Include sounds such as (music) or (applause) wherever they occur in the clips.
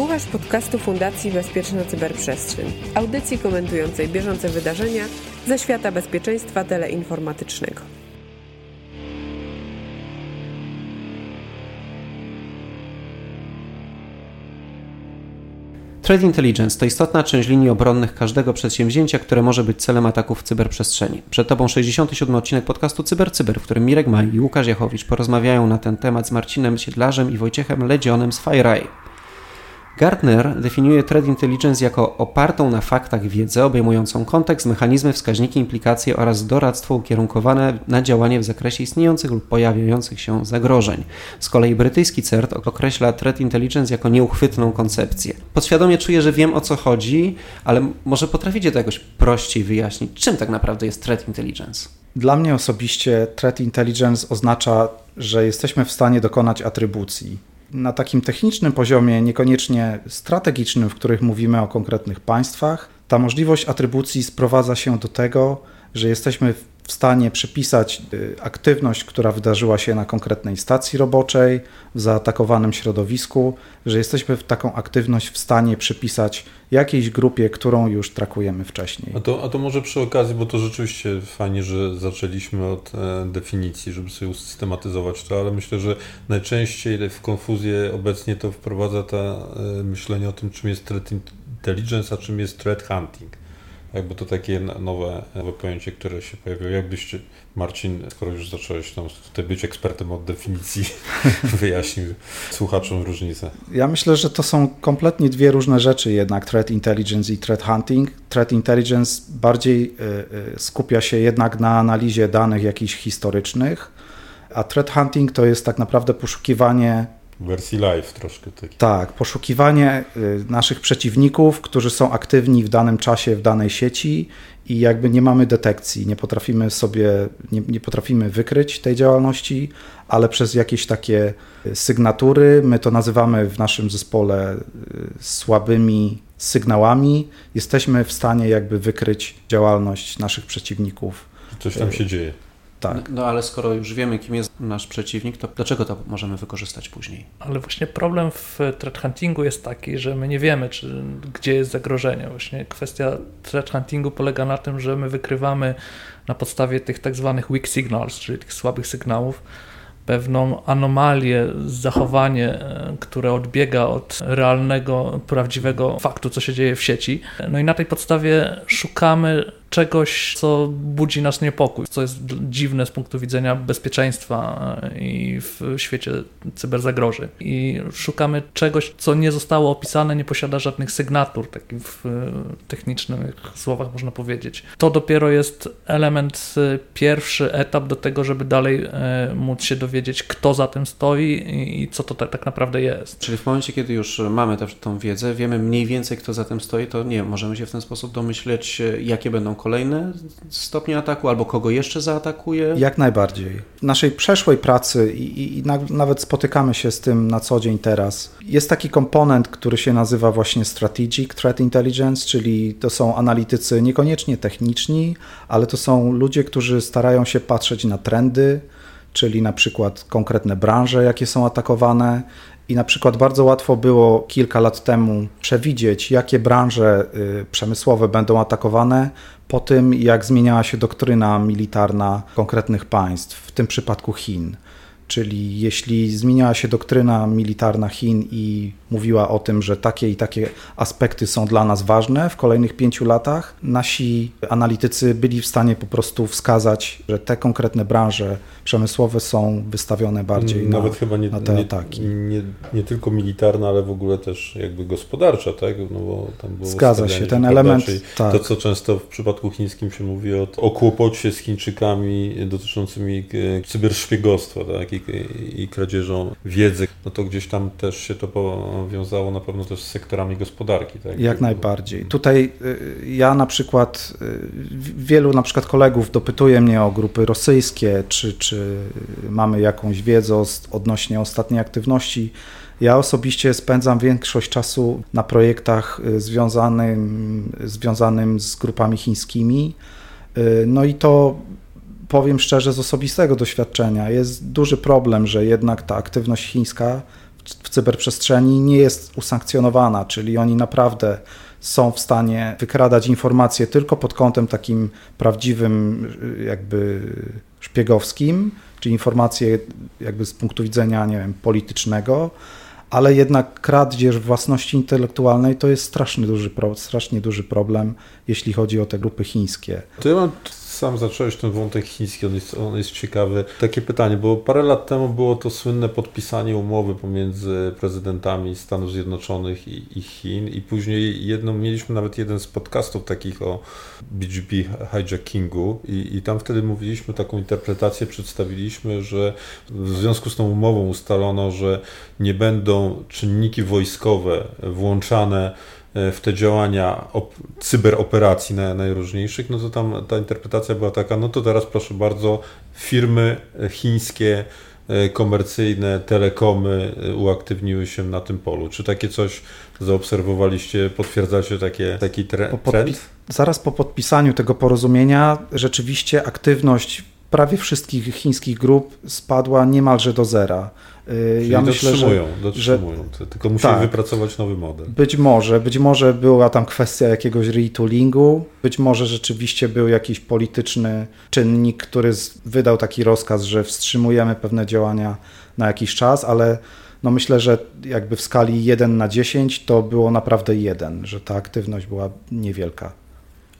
Słuchasz podcastu Fundacji Bezpieczna Cyberprzestrzeń, audycji komentującej bieżące wydarzenia ze świata bezpieczeństwa teleinformatycznego. Threat Intelligence to istotna część linii obronnych każdego przedsięwzięcia, które może być celem ataków w cyberprzestrzeni. Przed Tobą 67 odcinek podcastu CyberCyber, Cyber, w którym Mirek Maj i Łukasz Jachowicz porozmawiają na ten temat z Marcinem Siedlarzem i Wojciechem Ledzionem z FireEye. Gartner definiuje Threat Intelligence jako opartą na faktach wiedzę obejmującą kontekst, mechanizmy, wskaźniki, implikacje oraz doradztwo ukierunkowane na działanie w zakresie istniejących lub pojawiających się zagrożeń. Z kolei brytyjski CERT określa Threat Intelligence jako nieuchwytną koncepcję. Podświadomie czuję, że wiem o co chodzi, ale może potraficie to jakoś prościej wyjaśnić, czym tak naprawdę jest Threat Intelligence? Dla mnie osobiście Threat Intelligence oznacza, że jesteśmy w stanie dokonać atrybucji na takim technicznym poziomie, niekoniecznie strategicznym, w których mówimy o konkretnych państwach, ta możliwość atrybucji sprowadza się do tego, że jesteśmy w stanie przypisać y, aktywność, która wydarzyła się na konkretnej stacji roboczej, w zaatakowanym środowisku, że jesteśmy w taką aktywność w stanie przypisać jakiejś grupie, którą już trakujemy wcześniej. A to, a to może przy okazji, bo to rzeczywiście fajnie, że zaczęliśmy od e, definicji, żeby sobie usystematyzować to, ale myślę, że najczęściej w konfuzję obecnie to wprowadza ta e, myślenie o tym, czym jest threat intelligence, a czym jest threat hunting jakby to takie nowe, nowe pojęcie, które się pojawiło. Jakbyś, Marcin, skoro już zacząłeś tam tutaj być ekspertem od definicji, (laughs) wyjaśnił słuchaczom różnicę. Ja myślę, że to są kompletnie dwie różne rzeczy jednak, threat intelligence i threat hunting. Threat intelligence bardziej y, y, skupia się jednak na analizie danych jakichś historycznych, a threat hunting to jest tak naprawdę poszukiwanie wersji live troszkę taki. Tak, poszukiwanie y, naszych przeciwników, którzy są aktywni w danym czasie w danej sieci i jakby nie mamy detekcji, nie potrafimy sobie, nie, nie potrafimy wykryć tej działalności, ale przez jakieś takie y, sygnatury, my to nazywamy w naszym zespole y, słabymi sygnałami, jesteśmy w stanie jakby wykryć działalność naszych przeciwników. Coś tam się dzieje. Tak. No, no, ale skoro już wiemy, kim jest nasz przeciwnik, to dlaczego to możemy wykorzystać później? Ale właśnie problem w threat huntingu jest taki, że my nie wiemy, czy, gdzie jest zagrożenie. Właśnie kwestia threat huntingu polega na tym, że my wykrywamy na podstawie tych tak zwanych weak signals, czyli tych słabych sygnałów, pewną anomalię, zachowanie, e, które odbiega od realnego, prawdziwego faktu, co się dzieje w sieci. No i na tej podstawie szukamy czegoś, co budzi nasz niepokój, co jest dziwne z punktu widzenia bezpieczeństwa e, i w świecie cyberzagrożeń. I szukamy czegoś, co nie zostało opisane, nie posiada żadnych sygnatur, takich w technicznych słowach można powiedzieć. To dopiero jest element, e, pierwszy etap do tego, żeby dalej e, móc się dowiedzieć, kto za tym stoi i co to tak naprawdę jest. Czyli w momencie, kiedy już mamy tę wiedzę, wiemy mniej więcej, kto za tym stoi, to nie, możemy się w ten sposób domyśleć, jakie będą kolejne stopnie ataku, albo kogo jeszcze zaatakuje? Jak najbardziej. W naszej przeszłej pracy i, i nawet spotykamy się z tym na co dzień teraz. Jest taki komponent, który się nazywa właśnie Strategic Threat Intelligence, czyli to są analitycy niekoniecznie techniczni, ale to są ludzie, którzy starają się patrzeć na trendy, czyli na przykład konkretne branże, jakie są atakowane, i na przykład bardzo łatwo było kilka lat temu przewidzieć, jakie branże y, przemysłowe będą atakowane po tym, jak zmieniała się doktryna militarna konkretnych państw, w tym przypadku Chin. Czyli jeśli zmieniała się doktryna militarna Chin i mówiła o tym, że takie i takie aspekty są dla nas ważne w kolejnych pięciu latach, nasi analitycy byli w stanie po prostu wskazać, że te konkretne branże przemysłowe są wystawione bardziej Nawet na, chyba nie, na te nie, ataki. Nie, nie, tylko militarna, ale w ogóle też jakby gospodarcza, tak? No bo tam było Zgadza się, ten element. Tak. To, co często w przypadku chińskim się mówi o, o kłopocie z Chińczykami dotyczącymi e, cyberszpiegostwa, tak? I, i kradzieżą wiedzy, no to gdzieś tam też się to powiązało na pewno też z sektorami gospodarki. Tak? Jak najbardziej. Tutaj y, ja na przykład, y, wielu na przykład kolegów dopytuje mnie o grupy rosyjskie, czy, czy mamy jakąś wiedzę odnośnie ostatniej aktywności. Ja osobiście spędzam większość czasu na projektach y, związanym, związanym z grupami chińskimi. No i to powiem szczerze z osobistego doświadczenia, jest duży problem, że jednak ta aktywność chińska w cyberprzestrzeni nie jest usankcjonowana, czyli oni naprawdę są w stanie wykradać informacje tylko pod kątem takim prawdziwym, jakby szpiegowskim, czy informacje jakby z punktu widzenia, nie wiem, politycznego, ale jednak kradzież własności intelektualnej to jest strasznie duży, strasznie duży problem, jeśli chodzi o te grupy chińskie. To ja mam sam zacząłeś ten wątek chiński, on jest, on jest ciekawy. Takie pytanie, bo parę lat temu było to słynne podpisanie umowy pomiędzy prezydentami Stanów Zjednoczonych i, i Chin i później jedną, mieliśmy nawet jeden z podcastów takich o BGP hijackingu i, i tam wtedy mówiliśmy, taką interpretację przedstawiliśmy, że w związku z tą umową ustalono, że nie będą czynniki wojskowe włączane w te działania op cyberoperacji na, najróżniejszych, no to tam ta interpretacja była taka, no to teraz proszę bardzo, firmy chińskie, e, komercyjne, telekomy e, uaktywniły się na tym polu. Czy takie coś zaobserwowaliście, potwierdzacie takie, taki tre trend? Zaraz po podpisaniu tego porozumienia rzeczywiście aktywność prawie wszystkich chińskich grup spadła niemalże do zera. Y, Czyli ja myślę, dotrzymują, że, dotrzymują. Że, tylko musieli tak, wypracować nowy model. Być może, być może była tam kwestia jakiegoś retoolingu, być może rzeczywiście był jakiś polityczny czynnik, który wydał taki rozkaz, że wstrzymujemy pewne działania na jakiś czas, ale no myślę, że jakby w skali 1 na 10 to było naprawdę 1, że ta aktywność była niewielka.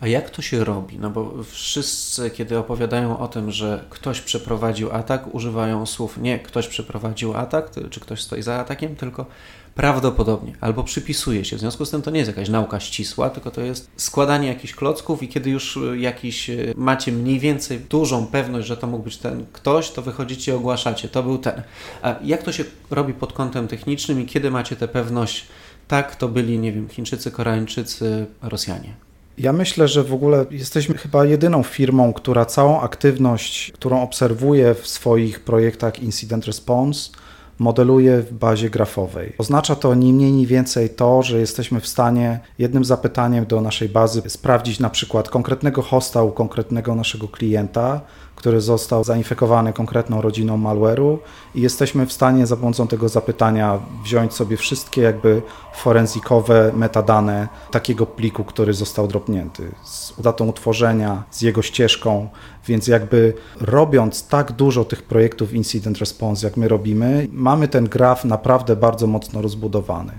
A jak to się robi? No bo wszyscy, kiedy opowiadają o tym, że ktoś przeprowadził atak, używają słów nie ktoś przeprowadził atak, czy ktoś stoi za atakiem, tylko prawdopodobnie, albo przypisuje się. W związku z tym to nie jest jakaś nauka ścisła, tylko to jest składanie jakichś klocków i kiedy już jakiś e, macie mniej więcej dużą pewność, że to mógł być ten ktoś, to wychodzicie i ogłaszacie, to był ten. A jak to się robi pod kątem technicznym i kiedy macie tę pewność, tak, to byli, nie wiem, Chińczycy, Koreańczycy, Rosjanie? Ja myślę, że w ogóle jesteśmy chyba jedyną firmą, która całą aktywność, którą obserwuje w swoich projektach Incident Response, modeluje w bazie grafowej. Oznacza to ni mniej, ni więcej to, że jesteśmy w stanie jednym zapytaniem do naszej bazy sprawdzić na przykład konkretnego hosta u konkretnego naszego klienta, który został zainfekowany konkretną rodziną malware'u i jesteśmy w stanie za pomocą tego zapytania wziąć sobie wszystkie jakby forenzikowe metadane takiego pliku, który został dropnięty z datą utworzenia, z jego ścieżką, więc jakby robiąc tak dużo tych projektów incident response, jak my robimy, mamy ten graf naprawdę bardzo mocno rozbudowany.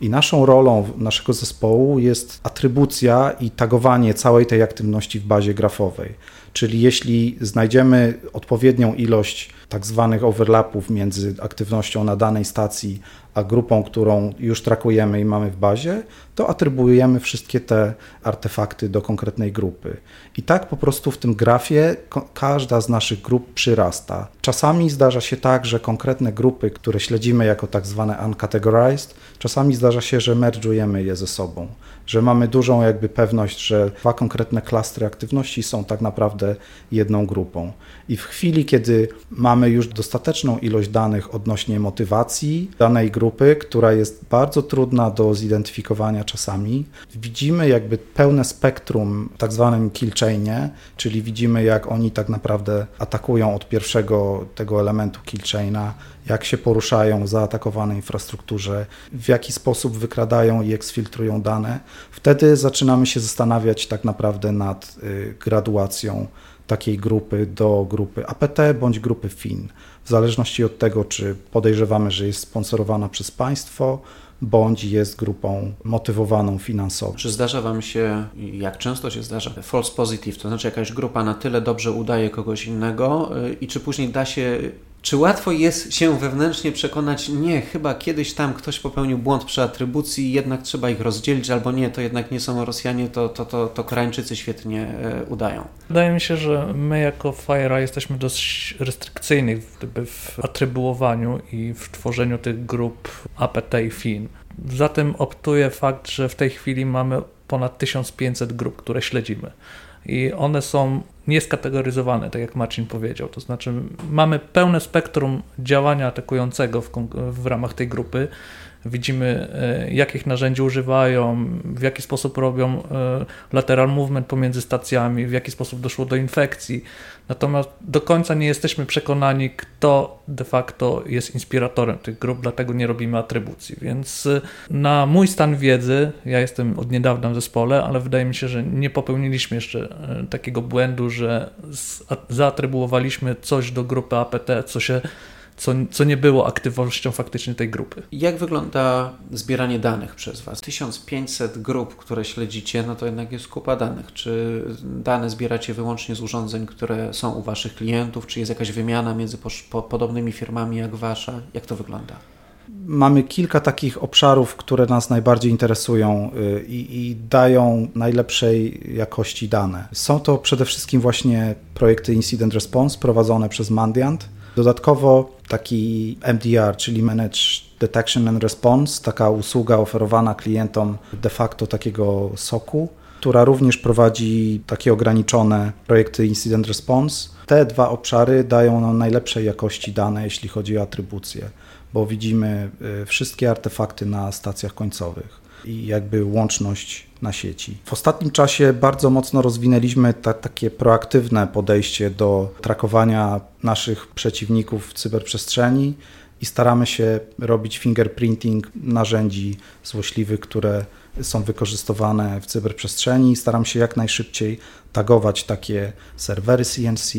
I naszą rolą naszego zespołu jest atrybucja i tagowanie całej tej aktywności w bazie grafowej. Czyli jeśli znajdziemy odpowiednią ilość tak zwanych overlapów między aktywnością na danej stacji a grupą, którą już trakujemy i mamy w bazie, to atrybuujemy wszystkie te artefakty do konkretnej grupy. I tak po prostu w tym grafie każda z naszych grup przyrasta. Czasami zdarza się tak, że konkretne grupy, które śledzimy jako tak zwane uncategorized, czasami zdarza się, że merge'ujemy je ze sobą że mamy dużą jakby pewność, że dwa konkretne klastry aktywności są tak naprawdę jedną grupą. I w chwili, kiedy mamy już dostateczną ilość danych odnośnie motywacji danej grupy, która jest bardzo trudna do zidentyfikowania czasami, widzimy jakby pełne spektrum w tak zwanym kill chainie, czyli widzimy jak oni tak naprawdę atakują od pierwszego tego elementu kill chaina, jak się poruszają w zaatakowanej infrastrukturze, w jaki sposób wykradają i eksfiltrują dane. Wtedy zaczynamy się zastanawiać tak naprawdę nad y, graduacją takiej grupy do grupy APT bądź grupy FIN, w zależności od tego, czy podejrzewamy, że jest sponsorowana przez państwo, bądź jest grupą motywowaną finansowo. Czy zdarza Wam się, jak często się zdarza, false positive, to znaczy jakaś grupa na tyle dobrze udaje kogoś innego y, i czy później da się czy łatwo jest się wewnętrznie przekonać, nie, chyba kiedyś tam ktoś popełnił błąd przy atrybucji, jednak trzeba ich rozdzielić, albo nie, to jednak nie są Rosjanie, to, to, to, to Koreańczycy świetnie e, udają? Wydaje mi się, że my jako FIRA jesteśmy dość restrykcyjni w atrybuowaniu i w tworzeniu tych grup APT i FIN. Zatem optuje fakt, że w tej chwili mamy ponad 1500 grup, które śledzimy i one są nieskategoryzowane, tak jak Marcin powiedział. To znaczy, mamy pełne spektrum działania atakującego w, w ramach tej grupy. Widzimy e, jakich narzędzi używają, w jaki sposób robią e, lateral movement pomiędzy stacjami, w jaki sposób doszło do infekcji. Natomiast do końca nie jesteśmy przekonani, kto de facto jest inspiratorem tych grup, dlatego nie robimy atrybucji. Więc e, na mój stan wiedzy, ja jestem od niedawna w zespole, ale wydaje mi się, że nie popełniliśmy jeszcze takiego błędu, że zaatrybuowaliśmy coś do grupy APT, co się co, co nie było aktywnością faktycznie tej grupy. Jak wygląda zbieranie danych przez Was? 1500 grup, które śledzicie, no to jednak jest kupa danych. Czy dane zbieracie wyłącznie z urządzeń, które są u Waszych klientów? Czy jest jakaś wymiana między po, po, podobnymi firmami jak Wasza? Jak to wygląda? Mamy kilka takich obszarów, które nas najbardziej interesują y, i, i, dają najlepszej jakości dane. Są to przede wszystkim właśnie projekty Incident Response prowadzone przez Mandiant. Dodatkowo taki MDR, czyli Managed Detection and Response, taka usługa oferowana klientom de facto takiego soku, która również prowadzi takie ograniczone projekty Incident Response. Te dwa obszary dają nam najlepszej jakości dane, jeśli chodzi o atrybucję, bo widzimy y, wszystkie artefakty na stacjach końcowych i jakby łączność na sieci. W ostatnim czasie bardzo mocno rozwinęliśmy ta, takie proaktywne podejście do trakowania naszych przeciwników w cyberprzestrzeni i staramy się robić fingerprinting narzędzi złośliwych, które są wykorzystywane w cyberprzestrzeni. Staram się jak najszybciej tagować takie serwery CNC,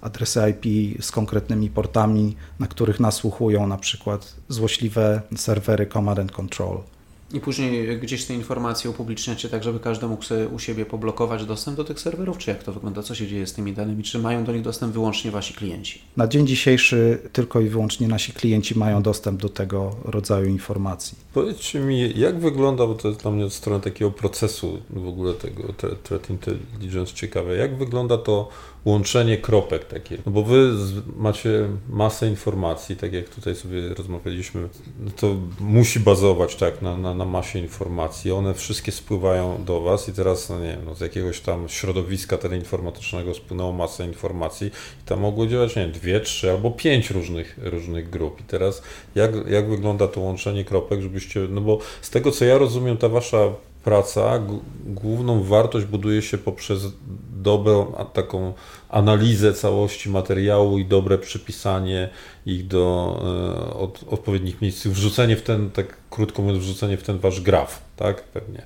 adresy IP z konkretnymi portami, na których nasłuchują na przykład złośliwe serwery Command and Control. I później gdzieś te informacje upubliczniacie tak, żeby każdy mógł sobie u siebie poblokować dostęp do tych serwerów, czy jak to wygląda? Co się dzieje z tymi danymi? Czy mają do nich dostęp wyłącznie wasi klienci? Na dzień dzisiejszy tylko i wyłącznie nasi klienci mają dostęp do tego rodzaju informacji. Powiedzcie mi, jak wygląda, bo to jest dla mnie od strony takiego procesu w ogóle tego threat intelligence ciekawe, jak wygląda to łączenie kropek takie. No bo wy macie masę informacji, tak jak tutaj sobie rozmawialiśmy, to musi bazować tak na, na, na masie informacji. One wszystkie spływają do was i teraz, no nie wiem, no z jakiegoś tam środowiska teleinformatycznego spłynęło masę informacji i tam mogło działać, nie wiem, dwie, trzy albo pięć różnych, różnych grup. I teraz jak, jak wygląda to łączenie kropek, żebyście, no bo z tego co ja rozumiem, ta wasza praca, główną wartość buduje się poprzez dobrą taką analizę całości materiału i dobre przypisanie ich do e, od, odpowiednich miejsc, wrzucenie w ten, tak krótko mówiąc, wrzucenie w ten wasz graf, tak? Pewnie.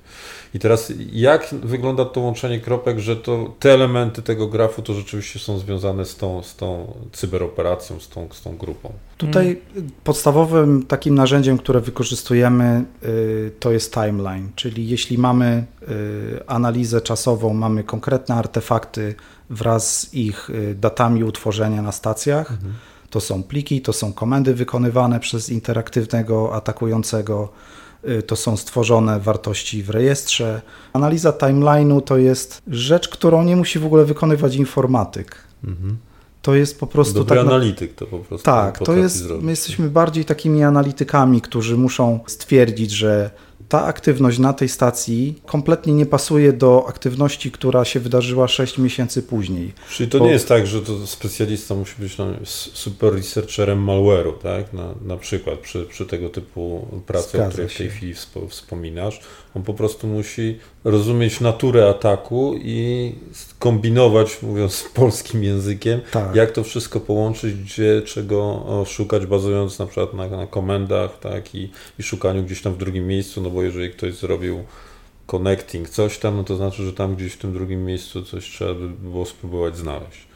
I teraz jak wygląda to łączenie kropek, że to te elementy tego grafu to rzeczywiście są związane z tą, z tą cyberoperacją, z tą, z tą grupą? Tutaj podstawowym takim narzędziem, które wykorzystujemy, y, to jest timeline, czyli jeśli mamy y, analizę czasową, mamy konkretne artefakty wraz z ich y, datami utworzenia na stacjach, mhm. to są pliki, to są komendy wykonywane przez interaktywnego atakującego, to są stworzone wartości w rejestrze. Analiza timeline'u to jest rzecz, którą nie musi w ogóle wykonywać informatyk. Mhm to jest po prostu Dobry tak. analityk to po prostu. Tak, to jest. Zrobić. My jesteśmy bardziej takimi analitykami, którzy muszą stwierdzić, że ta aktywność na tej stacji kompletnie nie pasuje do aktywności, która się wydarzyła 6 miesięcy później. Czyli to Bo... nie jest tak, że to specjalista musi być no, super researcherem malware'u, tak? Na, na przykład przy, przy tego typu pracy, Zgadza o której w tej chwili wspominasz. On po prostu musi rozumieć naturę ataku i kombinować, mówiąc (laughs) polskim językiem, tak. jak to wszystko połączyć, gdzie czego szukać, bazując na przykład na, na komendach tak, i, i szukaniu gdzieś tam w drugim miejscu, no bo jeżeli ktoś zrobił connecting coś tam, no to znaczy, że tam gdzieś w tym drugim miejscu coś trzeba by było spróbować znaleźć.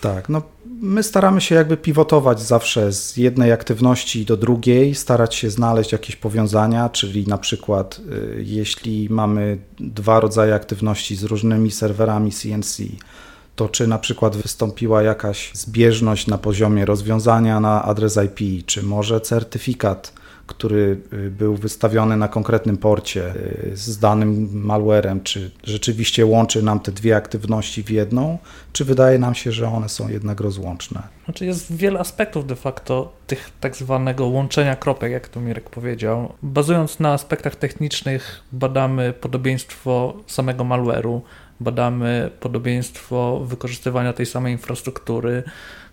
Tak, no my staramy się jakby pivotować zawsze z jednej aktywności do drugiej, starać się znaleźć jakieś powiązania, czyli na przykład y, jeśli mamy dwa rodzaje aktywności z różnymi serwerami CNC, to czy na przykład wystąpiła jakaś zbieżność na poziomie rozwiązania na adres IP, czy może certyfikat który y, był wystawiony na konkretnym porcie y, z danym malwarem, czy rzeczywiście łączy nam te dwie aktywności w jedną, czy wydaje nam się, że one są jednak rozłączne. Znaczy jest wiele aspektów de facto tych tak zwanego łączenia kropek, jak to Mirek powiedział. Bazując na aspektach technicznych badamy podobieństwo samego malware'u, badamy podobieństwo wykorzystywania tej samej infrastruktury,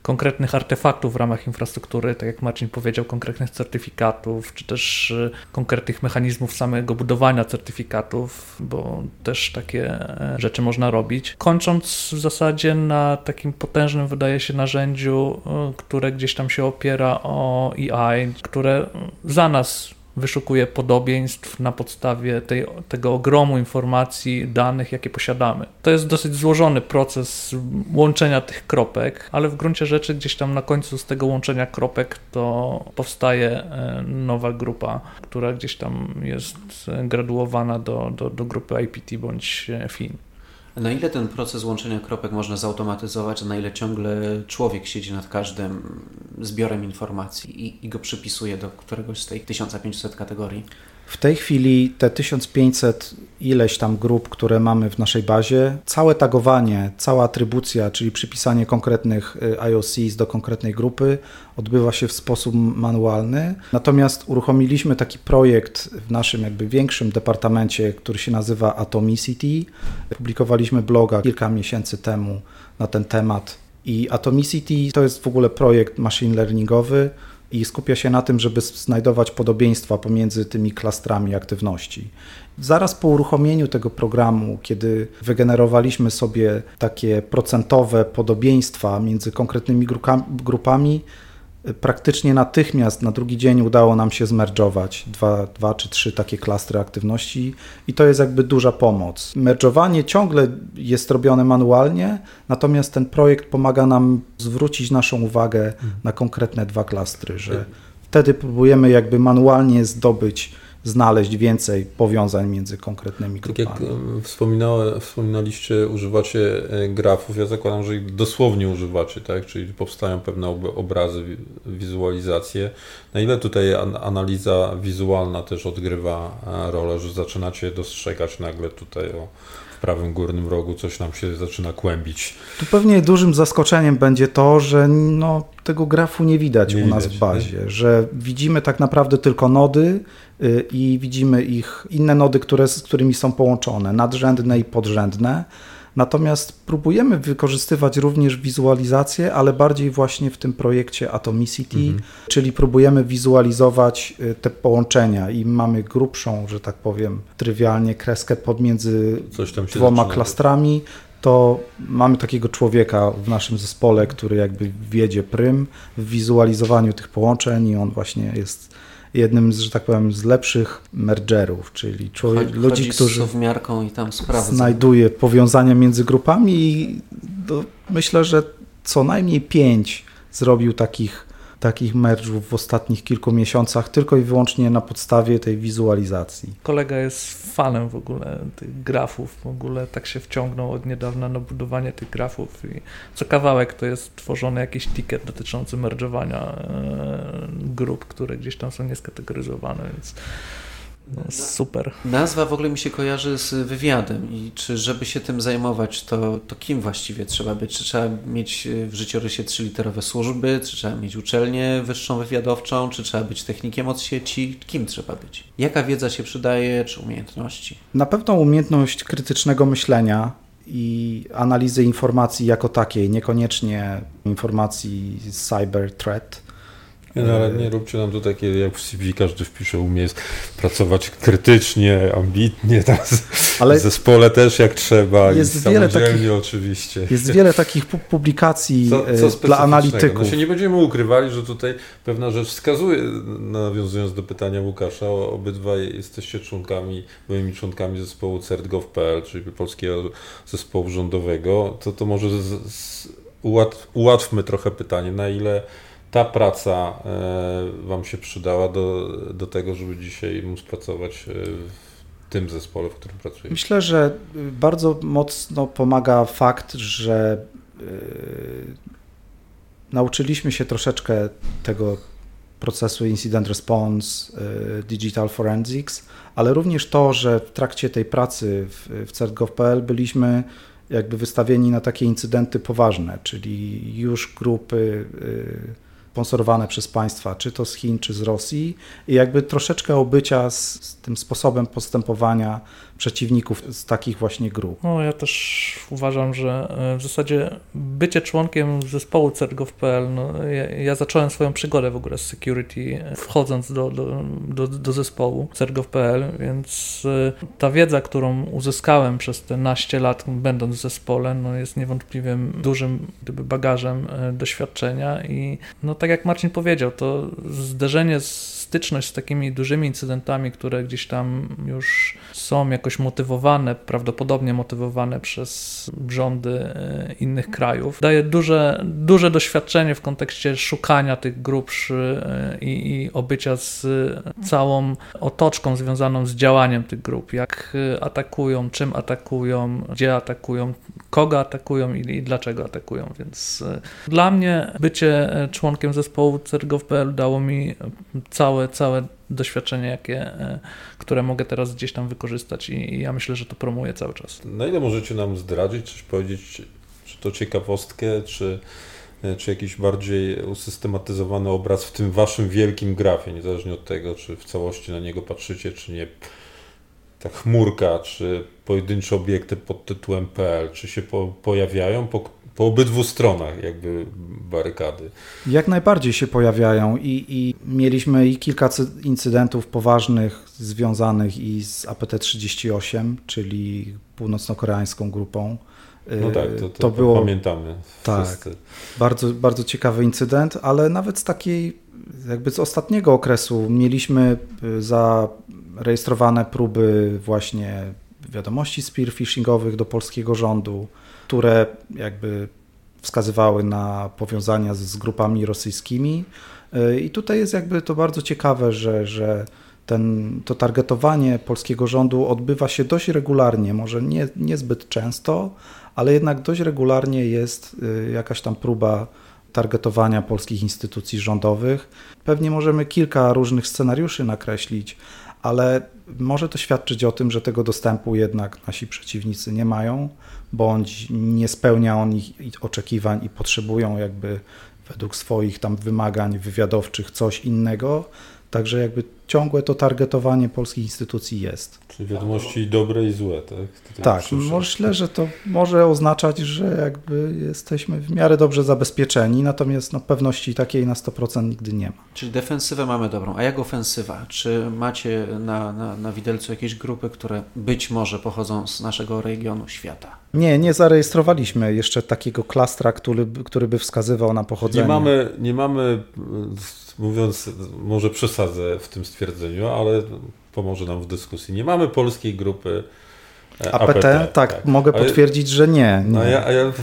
konkretnych artefaktów w ramach infrastruktury, tak jak Marcin powiedział, konkretnych certyfikatów, czy też y, konkretnych mechanizmów samego budowania certyfikatów, bo też takie e, rzeczy można robić. Kończąc w zasadzie na takim potężnym, wydaje się, narzędziu, y, które gdzieś tam się opiera o AI, które za nas wyszukuje podobieństw na podstawie tej, tego ogromu informacji, danych, jakie posiadamy. To jest dosyć złożony proces łączenia tych kropek, ale w gruncie rzeczy gdzieś tam na końcu z tego łączenia kropek to powstaje e, nowa grupa, która gdzieś tam jest graduowana do, do, do grupy IPT bądź FIN. Na ile ten proces łączenia kropek można zautomatyzować, a na ile ciągle człowiek siedzi nad każdym zbiorem informacji i, i go przypisuje do któregoś z tych 1500 kategorii? W tej chwili te 1500 ileś tam grup, które mamy w naszej bazie, całe tagowanie, cała atrybucja, czyli przypisanie konkretnych y, IOCs do konkretnej grupy odbywa się w sposób manualny. Natomiast uruchomiliśmy taki projekt w naszym jakby większym departamencie, który się nazywa Atomicity. Publikowaliśmy bloga kilka miesięcy temu na ten temat i Atomicity to jest w ogóle projekt machine learningowy, i skupia się na tym, żeby znajdować podobieństwa pomiędzy tymi klastrami aktywności. Zaraz po uruchomieniu tego programu, kiedy wygenerowaliśmy sobie takie procentowe podobieństwa między konkretnymi grupami, praktycznie natychmiast na drugi dzień udało nam się zmerdżować dwa, dwa czy trzy takie klastry aktywności i to jest jakby duża pomoc. Merdżowanie ciągle jest robione manualnie, natomiast ten projekt pomaga nam zwrócić naszą uwagę na konkretne dwa klastry, że wtedy próbujemy jakby manualnie zdobyć znaleźć więcej powiązań między konkretnymi grupami. Tak jak wspominaliście, używacie e, grafów, ja zakładam, że ich dosłownie używacie, tak? czyli powstają pewne obrazy, wizualizacje. Na ile tutaj analiza wizualna też odgrywa e, rolę, że zaczynacie dostrzegać nagle tutaj o w prawym górnym rogu coś nam się zaczyna kłębić. Tu pewnie dużym zaskoczeniem będzie to, że no, tego grafu nie widać nie u nas widać, w bazie, nie? że widzimy tak naprawdę tylko nody y, i widzimy ich inne nody, które, z którymi są połączone, nadrzędne i podrzędne. Natomiast próbujemy wykorzystywać również wizualizację, ale bardziej właśnie w tym projekcie Atomicity, mhm. czyli próbujemy wizualizować y, te połączenia i mamy grubszą, że tak powiem, trywialnie kreskę pomiędzy dwoma zaczyna. klastrami to mamy takiego człowieka w naszym zespole, który jakby wiedzie prym w wizualizowaniu tych połączeń i on właśnie jest jednym z, że tak powiem, z lepszych mergerów, czyli człowiek, Chodzi, ludzi, którzy i tam znajduje powiązania między grupami i do, myślę, że co najmniej pięć zrobił takich takich merge'ów w ostatnich kilku miesiącach tylko i wyłącznie na podstawie tej wizualizacji. Kolega jest fanem w ogóle tych grafów, w ogóle tak się wciągnął od niedawna na budowanie tych grafów i co kawałek to jest tworzony jakiś ticket dotyczący merge'owania e, grup, które gdzieś tam są nieskategoryzowane, więc super. Nazwa w ogóle mi się kojarzy z wywiadem i czy żeby się tym zajmować, to, to kim właściwie trzeba być? Czy trzeba mieć w życiorysie trzyliterowe służby, czy trzeba mieć uczelnię wyższą wywiadowczą, czy trzeba być technikiem od sieci? Kim trzeba być? Jaka wiedza się przydaje, czy umiejętności? Na pewno umiejętność krytycznego myślenia i analizy informacji jako takiej, niekoniecznie informacji cyber threat nie, no, ale nie róbcie nam tu takie, jak w CV każdy wpisze, umie pracować krytycznie, ambitnie, tam ale w zespole też jak trzeba jest i wiele takich, oczywiście. Jest wiele takich publikacji co, co e, dla analityków. No się nie będziemy ukrywali, że tutaj pewna rzecz wskazuje, nawiązując do pytania Łukasza, obydwaj jesteście członkami, byłymi członkami zespołu CERT.gov.pl, czyli Polskiego Zespołu Rządowego, to to może z, z, ułatw, ułatwmy trochę pytanie, na ile ta praca e, Wam się przydała do, do tego, żeby dzisiaj móc pracować e, w tym zespole, w którym pracujecie? Myślę, że bardzo mocno pomaga fakt, że e, nauczyliśmy się troszeczkę tego procesu incident response, digital forensics, ale również to, że w trakcie tej pracy w, w CERT.gov.pl byliśmy jakby wystawieni na takie incydenty poważne, czyli już grupy sponsorowane przez państwa, czy to z Chin, czy z Rosji, i jakby troszeczkę obycia z, z tym sposobem postępowania przeciwników z takich właśnie grup. No, ja też uważam, że e, w zasadzie bycie członkiem zespołu CERGOW.pl, no, ja, ja, zacząłem swoją przygodę w ogóle z security, e, wchodząc do, do, do, do zespołu CERGOW.pl, więc e, ta wiedza, którą uzyskałem przez te naście lat, będąc w zespole, no, jest niewątpliwie dużym gdyby, bagażem doświadczenia i no, tak jak Marcin powiedział, to zderzenie z styczność z takimi dużymi incydentami, które gdzieś tam już są jakoś motywowane, prawdopodobnie motywowane przez rządy e, innych krajów, daje duże, duże doświadczenie w kontekście szukania tych grubszy e, i, i obycia z całą otoczką związaną z działaniem tych grup, jak e, atakują, czym atakują, gdzie atakują, kogo atakują i, i dlaczego atakują, więc dla mnie bycie członkiem zespołu CERGOW.pl dało mi całe całe, doświadczenie, jakie, e, które mogę teraz gdzieś tam wykorzystać i, ja myślę, że to promuję cały czas. Na ile możecie nam zdradzić, coś powiedzieć, czy to ciekawostkę, czy, e, czy jakiś bardziej usystematyzowany obraz w tym waszym wielkim grafie, niezależnie od tego, czy w całości na niego patrzycie, czy nie ta chmurka, czy pojedyncze obiekty pod tytułem PL, czy się po, pojawiają, po, po obydwu stronach jakby barykady. Jak najbardziej się pojawiają i, i mieliśmy i kilka incydentów poważnych związanych i z APT-38, czyli północno-koreańską grupą. No tak, to, to, to było, pamiętamy. Tak, bardzo, bardzo ciekawy incydent, ale nawet z takiej, jakby z ostatniego okresu mieliśmy y, zarejestrowane próby właśnie wiadomości spearfishingowych do polskiego rządu, które jakby wskazywały na powiązania z, z grupami rosyjskimi. Y, I tutaj jest jakby to bardzo ciekawe, że, że ten, to targetowanie polskiego rządu odbywa się dość regularnie, może nie, niezbyt często, ale jednak dość regularnie jest y, jakaś tam próba targetowania polskich instytucji rządowych. Pewnie możemy kilka różnych scenariuszy nakreślić, ale może to świadczyć o tym, że tego dostępu jednak nasi przeciwnicy nie mają, bądź nie spełnia on ich oczekiwań i potrzebują jakby według swoich tam wymagań wywiadowczych coś innego. Także jakby ciągłe to targetowanie polskich instytucji jest. Czyli wiadomości dobre i złe, tak? tak, myślę, że to może oznaczać, że jakby jesteśmy w miarę dobrze zabezpieczeni, natomiast no, pewności takiej na 100% nigdy nie ma. Czyli defensywę mamy dobrą, a jak ofensywa? Czy macie na, na, na widelcu jakieś grupy, które być może pochodzą z naszego regionu świata? Nie, nie zarejestrowaliśmy jeszcze takiego klastra, który, który by wskazywał na pochodzenie. Nie mamy, nie mamy mówiąc, może przesadzę w tym stwierdzeniu, ale pomoże nam w dyskusji. Nie mamy polskiej grupy APT, APT tak, tak, mogę potwierdzić, że nie. nie. A ja, a ja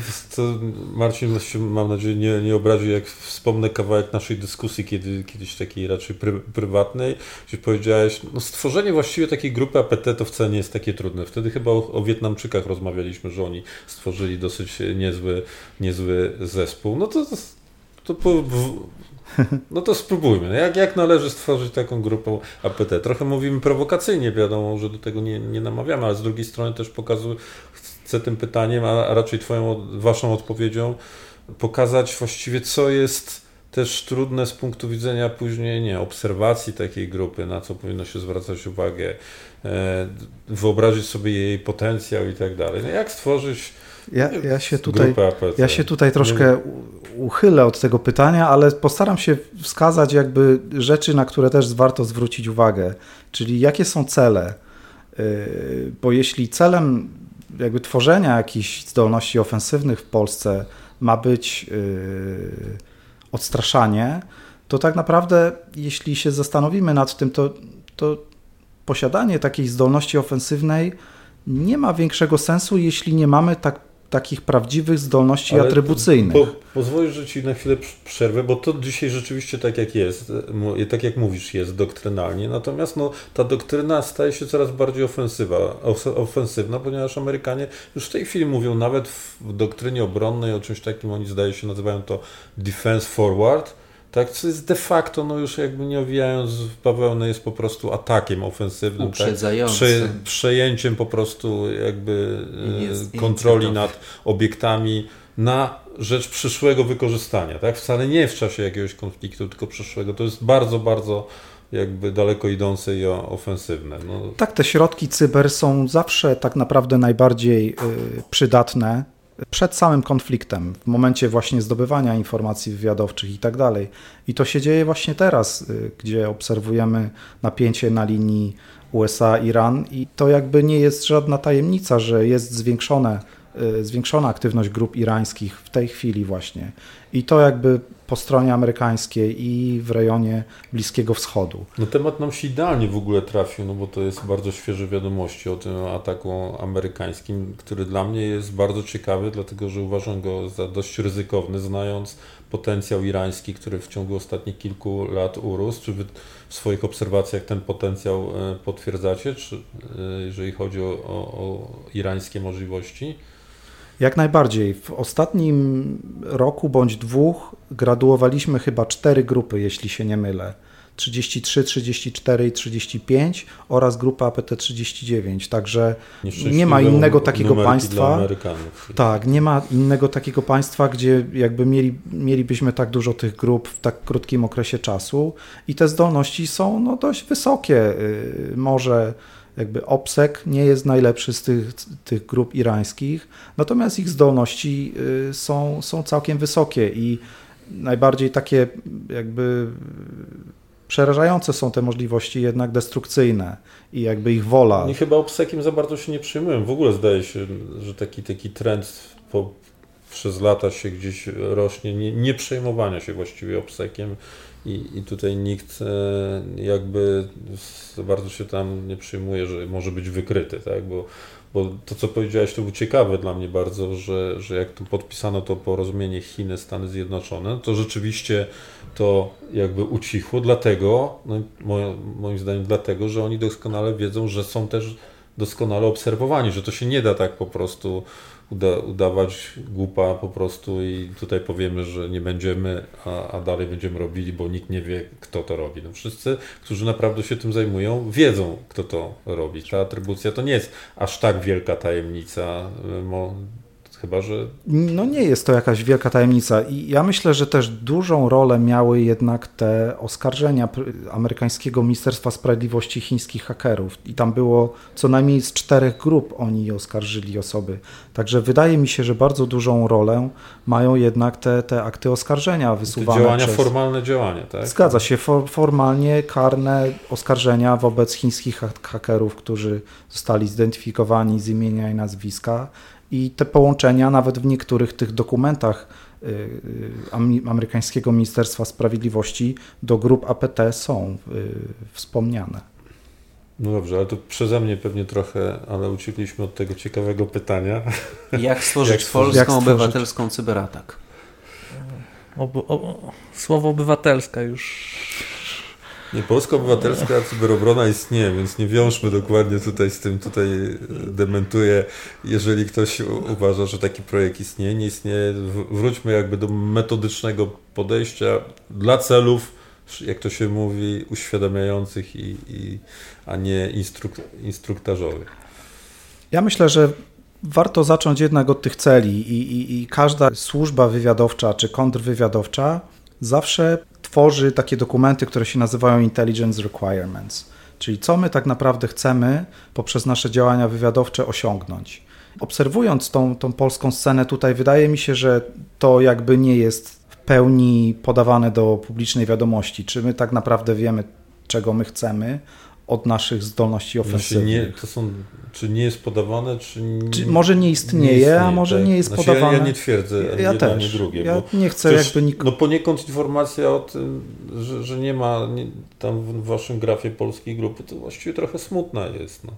Marcin się, mam nadzieję, nie, nie obrazi, jak wspomnę kawałek naszej dyskusji, kiedy, kiedyś takiej raczej pry, prywatnej, gdzie powiedziałeś, no stworzenie właściwie takiej grupy APT to wcale nie jest takie trudne. Wtedy chyba o, o Wietnamczykach rozmawialiśmy, że oni stworzyli dosyć niezły, niezły zespół. No to, to, to po, w, no to spróbujmy. No jak, jak należy stworzyć taką grupę APT? Trochę mówimy prowokacyjnie, wiadomo, że do tego nie, nie namawiamy, ale z drugiej strony też pokazuję, chcę tym pytaniem, a raczej twoją, waszą odpowiedzią pokazać właściwie, co jest też trudne z punktu widzenia później nie, obserwacji takiej grupy, na co powinno się zwracać uwagę, e, wyobrazić sobie jej potencjał i tak dalej. No jak stworzyć ja, ja, się tutaj, ja się tutaj troszkę uchylę od tego pytania, ale postaram się wskazać jakby rzeczy, na które też warto zwrócić uwagę, czyli jakie są cele. Y, bo jeśli celem jakby tworzenia jakichś zdolności ofensywnych w Polsce ma być y, odstraszanie, to tak naprawdę, jeśli się zastanowimy nad tym, to, to posiadanie takiej zdolności ofensywnej nie ma większego sensu, jeśli nie mamy tak takich prawdziwych zdolności Ale atrybucyjnych. Po, pozwolisz, że Ci na chwilę przerwę, bo to dzisiaj rzeczywiście tak jak jest, tak jak mówisz, jest doktrynalnie, natomiast no, ta doktryna staje się coraz bardziej ofensywa, ofensywna, ponieważ Amerykanie już w tej chwili mówią nawet w doktrynie obronnej o czymś takim, oni zdaje się nazywają to defense forward, tak, co jest de facto, no już jakby nie owijając w bawełnę, jest po prostu atakiem ofensywnym, Uprzedzającym. Tak? Prze, przejęciem po prostu jakby e, kontroli nad obiektami na rzecz przyszłego wykorzystania, tak? Wcale nie w czasie jakiegoś konfliktu, tylko przyszłego. To jest bardzo, bardzo jakby daleko idące i ofensywne. No. Tak, te środki cyber są zawsze tak naprawdę najbardziej y, przydatne przed samym konfliktem, w momencie właśnie zdobywania informacji wywiadowczych i tak dalej. I to się dzieje właśnie teraz, y, gdzie obserwujemy napięcie na linii USA-Iran i to jakby nie jest żadna tajemnica, że jest zwiększone Y, zwiększona aktywność grup irańskich w tej chwili właśnie. I to jakby po stronie amerykańskiej i w rejonie Bliskiego Wschodu. No temat nam się idealnie w ogóle trafił, no bo to jest bardzo świeże wiadomości o tym ataku amerykańskim, który dla mnie jest bardzo ciekawy, dlatego że uważam go za dość ryzykowny, znając potencjał irański, który w ciągu ostatnich kilku lat urósł. Czy wy w swoich obserwacjach ten potencjał e, potwierdzacie, czy, e, jeżeli chodzi o, o, o irańskie możliwości? Jak najbardziej. W ostatnim roku bądź dwóch graduowaliśmy chyba cztery grupy, jeśli się nie mylę. 33, 34 i 35 oraz grupa APT39. Także nie ma innego takiego państwa. Tak, nie ma innego takiego państwa, gdzie jakby mieli, mielibyśmy tak dużo tych grup w tak krótkim okresie czasu i te zdolności są no, dość wysokie. Y, może jakby OPSEC nie jest najlepszy z tych, tych grup irańskich, natomiast ich zdolności y, są, są całkiem wysokie i najbardziej takie jakby przerażające są te możliwości jednak destrukcyjne i jakby ich wola. Oni chyba obsekiem za bardzo się nie przyjmują. W ogóle zdaje się, że taki, taki trend po, przez lata się gdzieś rośnie, nie, nie przejmowania się właściwie obsekiem i, i tutaj nikt e, jakby bardzo się tam nie przyjmuje, że może być wykryty, tak? bo, bo to, co powiedziałeś, to było ciekawe dla mnie bardzo, że, że jak tu podpisano to porozumienie Chiny, Stany Zjednoczone, to rzeczywiście to jakby ucichło, dlatego, no, moim zdaniem dlatego, że oni doskonale wiedzą, że są też doskonale obserwowani, że to się nie da tak po prostu uda, udawać głupa po prostu i tutaj powiemy, że nie będziemy, a, a, dalej będziemy robili, bo nikt nie wie, kto to robi. No wszyscy, którzy naprawdę się tym zajmują, wiedzą, kto to robi. Ta atrybucja to nie jest aż tak wielka tajemnica. Chyba, że. No nie jest to jakaś wielka tajemnica. I ja myślę, że też dużą rolę miały jednak te oskarżenia amerykańskiego Ministerstwa Sprawiedliwości chińskich hakerów. I tam było co najmniej z czterech grup oni oskarżyli osoby. Także wydaje mi się, że bardzo dużą rolę mają jednak te, te akty oskarżenia wysuwane. Te działania, przez... formalne działania, tak? Zgadza się, for, formalnie karne oskarżenia wobec chińskich hakerów, którzy zostali zidentyfikowani z imienia i nazwiska i te połączenia nawet w niektórych tych dokumentach y, y, amerykańskiego Ministerstwa Sprawiedliwości do grup APT są y, wspomniane. No dobrze, ale to przeze mnie pewnie trochę, ale uciekliśmy od tego ciekawego pytania. Jak stworzyć jak polską jak stworzyć? obywatelską cyberatak? słowo obywatelska już nie, Polska Obywatelska Cyberobrona istnieje, więc nie wiążmy dokładnie tutaj z tym, tutaj dementuję, jeżeli ktoś uważa, że taki projekt istnieje, nie istnieje, wróćmy jakby do metodycznego podejścia dla celów, jak to się mówi, uświadamiających, i, i a nie instruk instruktażowych. Ja myślę, że warto zacząć jednak od tych celi i, i, i każda służba wywiadowcza czy kontrwywiadowcza zawsze tworzy takie dokumenty, które się nazywają Intelligence Requirements, czyli co my tak naprawdę chcemy poprzez nasze działania wywiadowcze osiągnąć. Obserwując tą, tą polską scenę tutaj, wydaje mi się, że to jakby nie jest w pełni podawane do publicznej wiadomości. Czy my tak naprawdę wiemy, czego my chcemy, od naszych zdolności ofensywnych. Znaczy nie, to są, czy nie jest podawane, czy, czy może nie istnieje, nie istnieje, a może tak? nie jest znaczy podawane. Ja, ja, nie twierdzę, ja, ja też. ani drugie. Ja nie chcę jakby nik- No poniekąd informacja o tym, że, że nie ma nie, tam w waszym grafie polskiej grupy, to właściwie trochę smutna jest. No.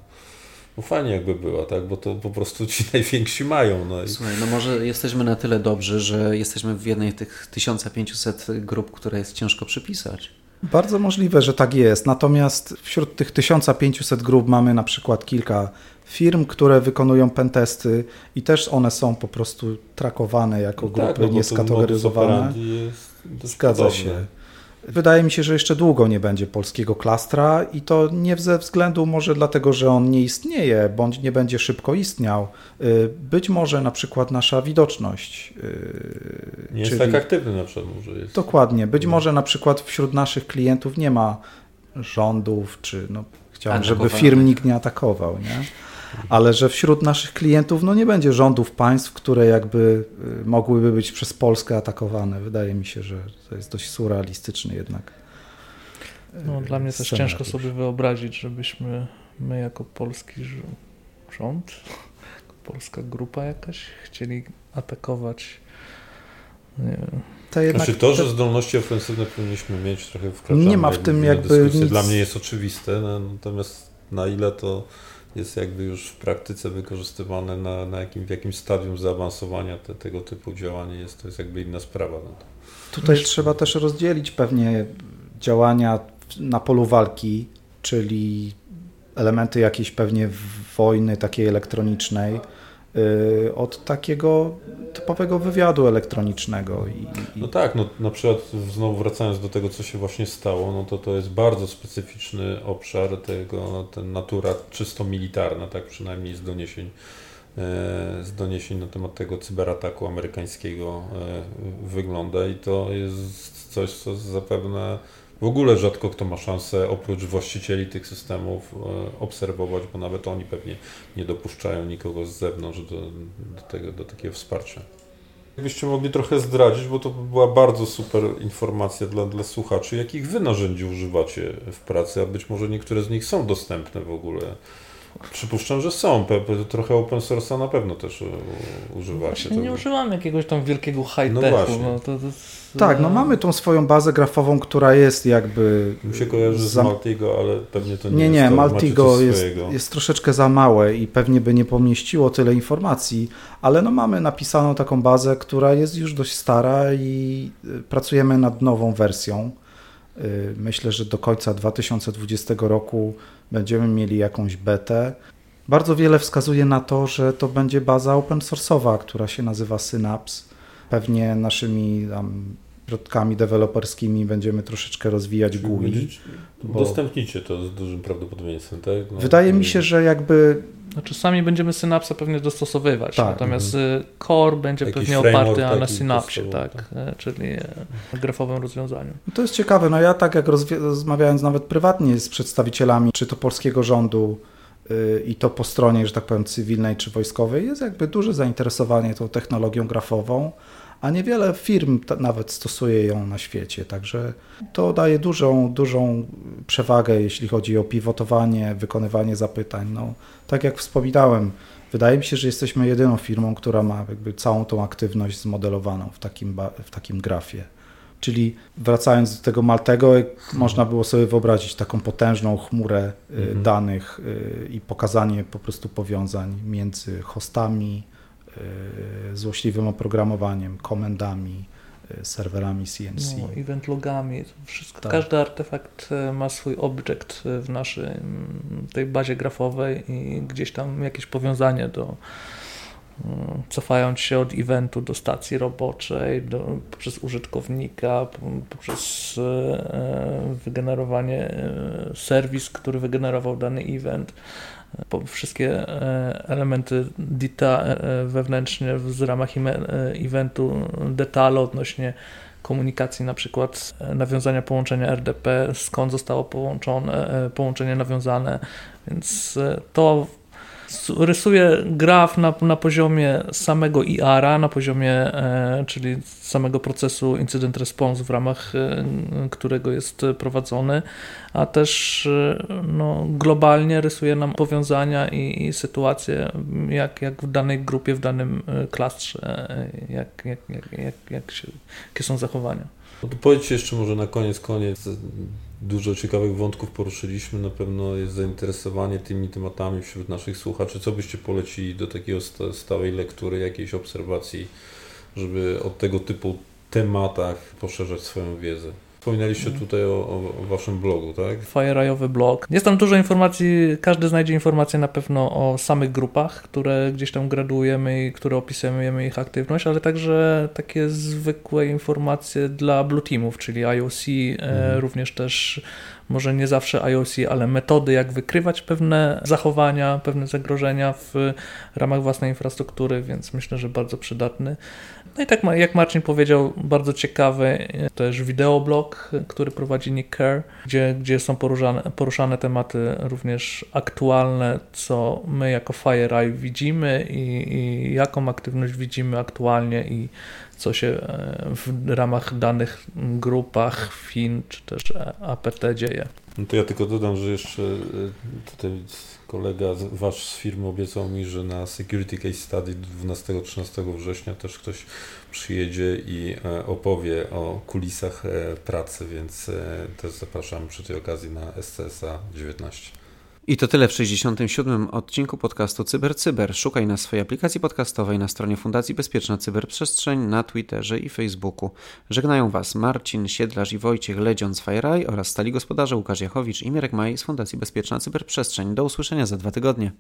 No fajnie jakby była, tak? Bo to po prostu ci (laughs) najwięksi mają. No i... Słuchaj, no może jesteśmy na tyle dobrzy, że jesteśmy w jednej z tych 1500 grup, które jest ciężko przypisać. Bardzo możliwe, że tak jest. Natomiast wśród tych 1500 grup mamy na przykład kilka firm, które wykonują pentesty i też one są po prostu trakowane jako no grupy tak, no nieskategoryzowane. Zgadza podobne. się. Wydaje mi się, że jeszcze długo nie będzie polskiego klastra i to nie ze względu może dlatego, że on nie istnieje, bądź nie będzie szybko istniał. Y, być może na przykład nasza widoczność. Y, nie jest tak aktywny na przykład. Może jest. Dokładnie. Być może na przykład wśród naszych klientów nie ma rządów, czy no, chciałem, żeby firm nikt nie atakował, nie? Ale że wśród naszych klientów no nie będzie rządów państw, które jakby y, mogłyby być przez Polskę atakowane. Wydaje mi się, że to jest dość surrealistyczny jednak. No, dla mnie też ciężko sobie wyobrazić, żebyśmy my jako polski rząd, polska grupa jakaś chcieli atakować. Nie to jednak, znaczy to, że zdolności ofensywne powinniśmy mieć trochę wkraczamy. Nie ma w tym jakby nic... Dla mnie jest oczywiste, no, natomiast na ile to jest jakby już w praktyce wykorzystywane na, na jakim, w jakimś stadium zaawansowania te, tego typu działanie jest, to jest jakby inna sprawa. No to... Tutaj trzeba też rozdzielić pewnie działania na polu walki, czyli elementy jakiejś pewnie wojny takiej elektronicznej, od takiego typowego wywiadu elektronicznego. I, i... No tak, no, na przykład znowu wracając do tego, co się właśnie stało, no to to jest bardzo specyficzny obszar tego, ten natura czysto militarna, tak przynajmniej z doniesień e, z doniesień na temat tego cyberataku amerykańskiego e, wygląda i to jest coś, co zapewne w ogóle rzadko kto ma szansę oprócz właścicieli tych systemów e, obserwować, bo nawet oni pewnie nie dopuszczają nikogo z zewnątrz do, do, tego, do takiego wsparcia. Jakbyście mogli trochę zdradzić, bo to była bardzo super informacja dla, dla słuchaczy, jakich wy narzędzi używacie w pracy, a być może niektóre z nich są dostępne w ogóle Przypuszczam, że są. Trochę open source'a na pewno też e, używacie. Właśnie nie używamy jakiegoś tam wielkiego high-techu. No, no to, to tak, no mamy tą swoją bazę grafową, która jest jakby... Mi się kojarzy z Maltigo, ale pewnie to nie, nie jest Nie, nie, Maltigo jest, jest troszeczkę za małe i pewnie by nie pomieściło tyle informacji, ale no mamy napisaną taką bazę, która jest już dość stara i y, pracujemy nad nową wersją. Myślę, że do końca 2020 roku będziemy mieli jakąś betę. Bardzo wiele wskazuje na to, że to będzie baza open source'owa, która się nazywa Synapse. Pewnie naszymi tam środkami deweloperskimi będziemy troszeczkę rozwijać GUI. Bo... Udostępnicie to z dużym prawdopodobieństwem, tak? No, Wydaje mi się, że jakby no, czasami będziemy synapsa pewnie dostosowywać, tak. natomiast mhm. core będzie Jakiś pewnie oparty na synapsie, tak, tak, e, czyli e, grafowym rozwiązaniu. To jest ciekawe, no ja tak jak rozmawiając nawet prywatnie z przedstawicielami, czy to polskiego rządu, y, i to po stronie, że tak powiem, cywilnej czy wojskowej, jest jakby duże zainteresowanie tą technologią grafową a niewiele firm nawet stosuje ją na świecie, także to daje dużą, dużą przewagę, jeśli chodzi o pivotowanie, wykonywanie zapytań. No, tak jak wspominałem, wydaje mi się, że jesteśmy jedyną firmą, która ma jakby całą tą aktywność zmodelowaną w takim, w takim grafie. Czyli wracając do tego Maltego, można było sobie wyobrazić taką potężną chmurę y, mhm. danych y, i pokazanie po prostu powiązań między hostami, złośliwym oprogramowaniem, komendami, e, serwerami CNC. No, event logami, wszystko, tak. każdy artefakt e, ma swój obiekt w naszej tej bazie grafowej i gdzieś tam jakieś powiązanie do cofając się od eventu do stacji roboczej, do, poprzez użytkownika, poprzez wygenerowanie serwis, który wygenerował dany event, wszystkie e, elementy DITA e, wewnętrznie w ramach e, eventu, detale odnośnie komunikacji, na przykład nawiązania połączenia RDP, skąd zostało połączone, połączenie nawiązane, więc to rysuje graf na, na poziomie samego IR-a, na poziomie, e, czyli samego procesu incident response, w ramach e, którego jest prowadzony, a też e, no, globalnie rysuje nam powiązania i, i sytuacje, jak, jak w danej grupie, w danym klastrze, jak, jak, jak, jak, jak się, jakie są zachowania. To powiedzcie jeszcze może na koniec, koniec Dużo ciekawych wątków poruszyliśmy. Na pewno jest zainteresowanie tymi tematami wśród naszych słuchaczy. Co byście polecili do takiego stałej lektury, jakiejś obserwacji, żeby o tego typu tematach poszerzać swoją wiedzę? Wspominaliście tutaj o, o waszym blogu, tak? FireEye'owy blog. Jest tam dużo informacji, każdy znajdzie informacje na pewno o samych grupach, które gdzieś tam graduujemy i które opisujemy ich aktywność, ale także takie zwykłe informacje dla Blue Teamów, czyli IOC, e, mhm. również też może nie zawsze IOC, ale metody, jak wykrywać pewne zachowania, pewne zagrożenia w ramach własnej infrastruktury, więc myślę, że bardzo przydatny. No i tak jak Marcin powiedział, bardzo ciekawy też wideoblog, który prowadzi Nick Kerr, gdzie, gdzie są poruszane, poruszane tematy również aktualne, co my jako FireEye widzimy i, i jaką aktywność widzimy aktualnie i co się e, w ramach danych grupach FIN czy też APT dzieje. No to ja tylko dodam, że jeszcze e, tutaj kolega wasz z firmy obiecał mi, że na Security Case Study 12-13 września też ktoś przyjedzie i e, opowie o kulisach pracy, więc też zapraszam przy tej okazji na SCSA 19. I to tyle w 67. odcinku podcastu CyberCyber. Szukaj na swojej aplikacji podcastowej na stronie Fundacji Bezpieczna Cyberprzestrzeń, na Twitterze i Facebooku. Żegnają Was Marcin Siedlarz i Wojciech Ledzion z FireEye oraz stali gospodarze Łukasz Jachowicz i Mirek Maj z Fundacji Bezpieczna Cyberprzestrzeń. Do usłyszenia za dwa tygodnie.